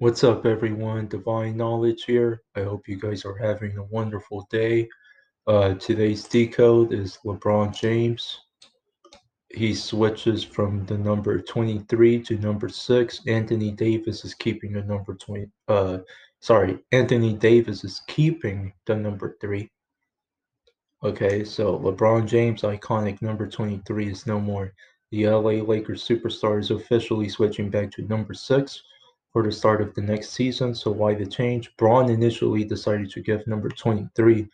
What's up, everyone? Divine Knowledge here. I hope you guys are having a wonderful day. Uh, today's decode is LeBron James. He switches from the number 23 to number 6. Anthony Davis is keeping the number 20. Uh, sorry, Anthony Davis is keeping the number 3. Okay, so LeBron James, iconic number 23, is no more. The LA Lakers superstar is officially switching back to number 6 for the start of the next season. So why the change? Bron initially decided to give number 23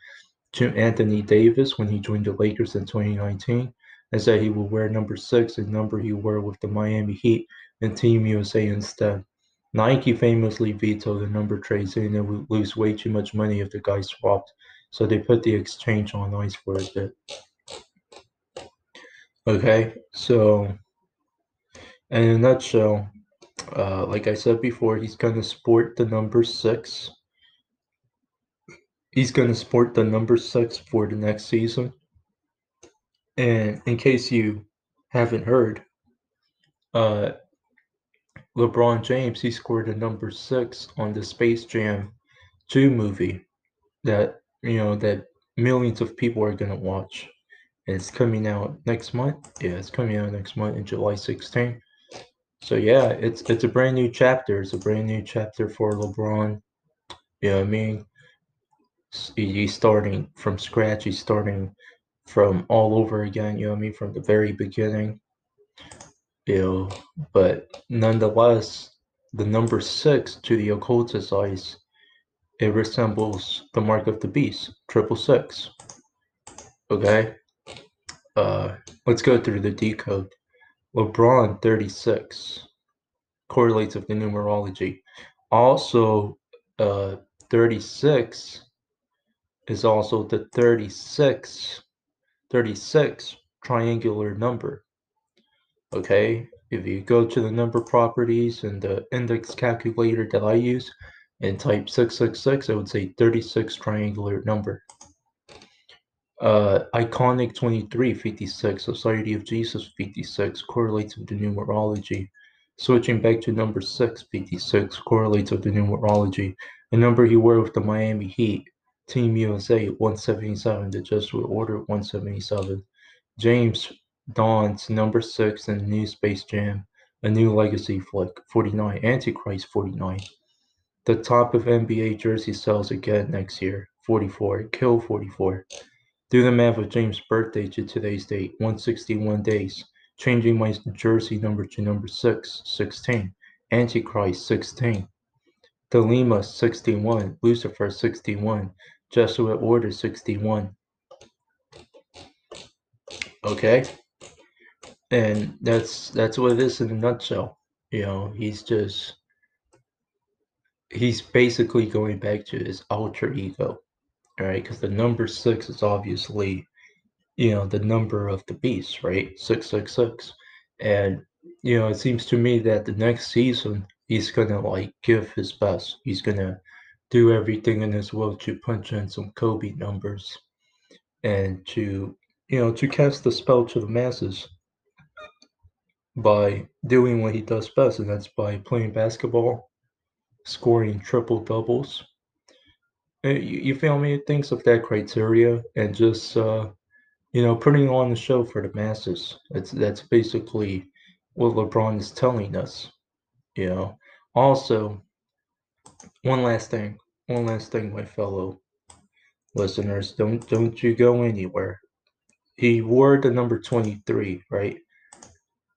to Anthony Davis when he joined the Lakers in 2019 and said he will wear number 6, a number he wore with the Miami Heat and Team USA instead. Nike famously vetoed the number trade, saying it would lose way too much money if the guys swapped. So they put the exchange on ice for a bit. Okay, so in a nutshell, uh, like I said before, he's going to sport the number six. He's going to sport the number six for the next season. And in case you haven't heard, uh, LeBron James, he scored a number six on the Space Jam 2 movie that, you know, that millions of people are going to watch. And it's coming out next month. Yeah, it's coming out next month in July 16th. So yeah, it's it's a brand new chapter. It's a brand new chapter for LeBron. You know what I mean? He's starting from scratch. He's starting from all over again. You know what I mean? From the very beginning. You know, but nonetheless, the number six to the occultist eyes, it resembles the mark of the beast, triple six. Okay. Uh, let's go through the decode. LeBron 36 correlates with the numerology. Also, uh, 36 is also the 36, 36 triangular number. Okay, if you go to the number properties and the index calculator that I use and type 666, I would say 36 triangular number. Uh, iconic 2356, Society of Jesus 56, correlates with the numerology. Switching back to number 6, 56, correlates with the numerology. The number he wore with the Miami Heat, Team USA 177, the Jesuit Order 177. James Dons number 6 in new Space Jam, a new legacy flick 49, Antichrist 49. The top of NBA jersey sales again next year 44, Kill 44. Do the math of James' birthday to today's date, 161 days. Changing my jersey number to number 6, 16. Antichrist, 16. Thelema, 61. Lucifer, 61. Jesuit Order, 61. Okay? And that's that's what it is in a nutshell. You know, he's just he's basically going back to his alter ego right? Because the number six is obviously, you know, the number of the beast, right? 666. And, you know, it seems to me that the next season, he's going to like give his best. He's going to do everything in his will to punch in some Kobe numbers and to, you know, to cast the spell to the masses by doing what he does best, and that's by playing basketball, scoring triple doubles, you, you feel me? Thinks of that criteria and just uh, you know putting on the show for the masses. That's that's basically what LeBron is telling us. You know. Also, one last thing. One last thing, my fellow listeners. Don't don't you go anywhere. He wore the number twenty three, right?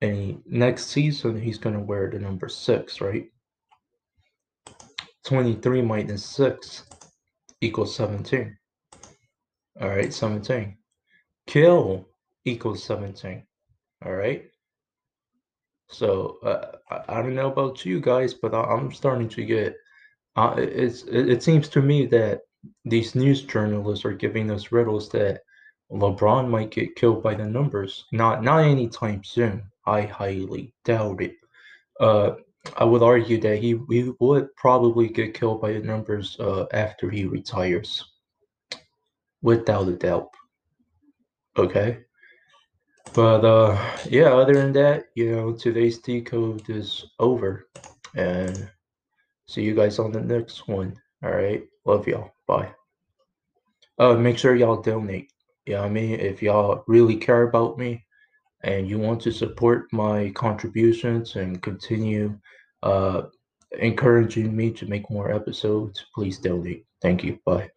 And he, next season he's gonna wear the number six, right? 23 minus 6 equals 17. All right, 17. Kill equals 17. All right. So uh, I, don't know about you guys, but I, am starting to get. Uh, it's it, it seems to me that these news journalists are giving us riddles that LeBron might get killed by the numbers. Not not anytime soon. I highly doubt it. Uh, I would argue that he, he would probably get killed by the numbers uh, after he retires, without a doubt. Okay, but uh, yeah. Other than that, you know, today's decode is over, and See you guys on the next one. All right. Love y'all. Bye. Uh, make sure y'all donate. Yeah, I mean, if y'all really care about me and you want to support my contributions and continue uh, encouraging me to make more episodes, please donate. Thank you. Bye.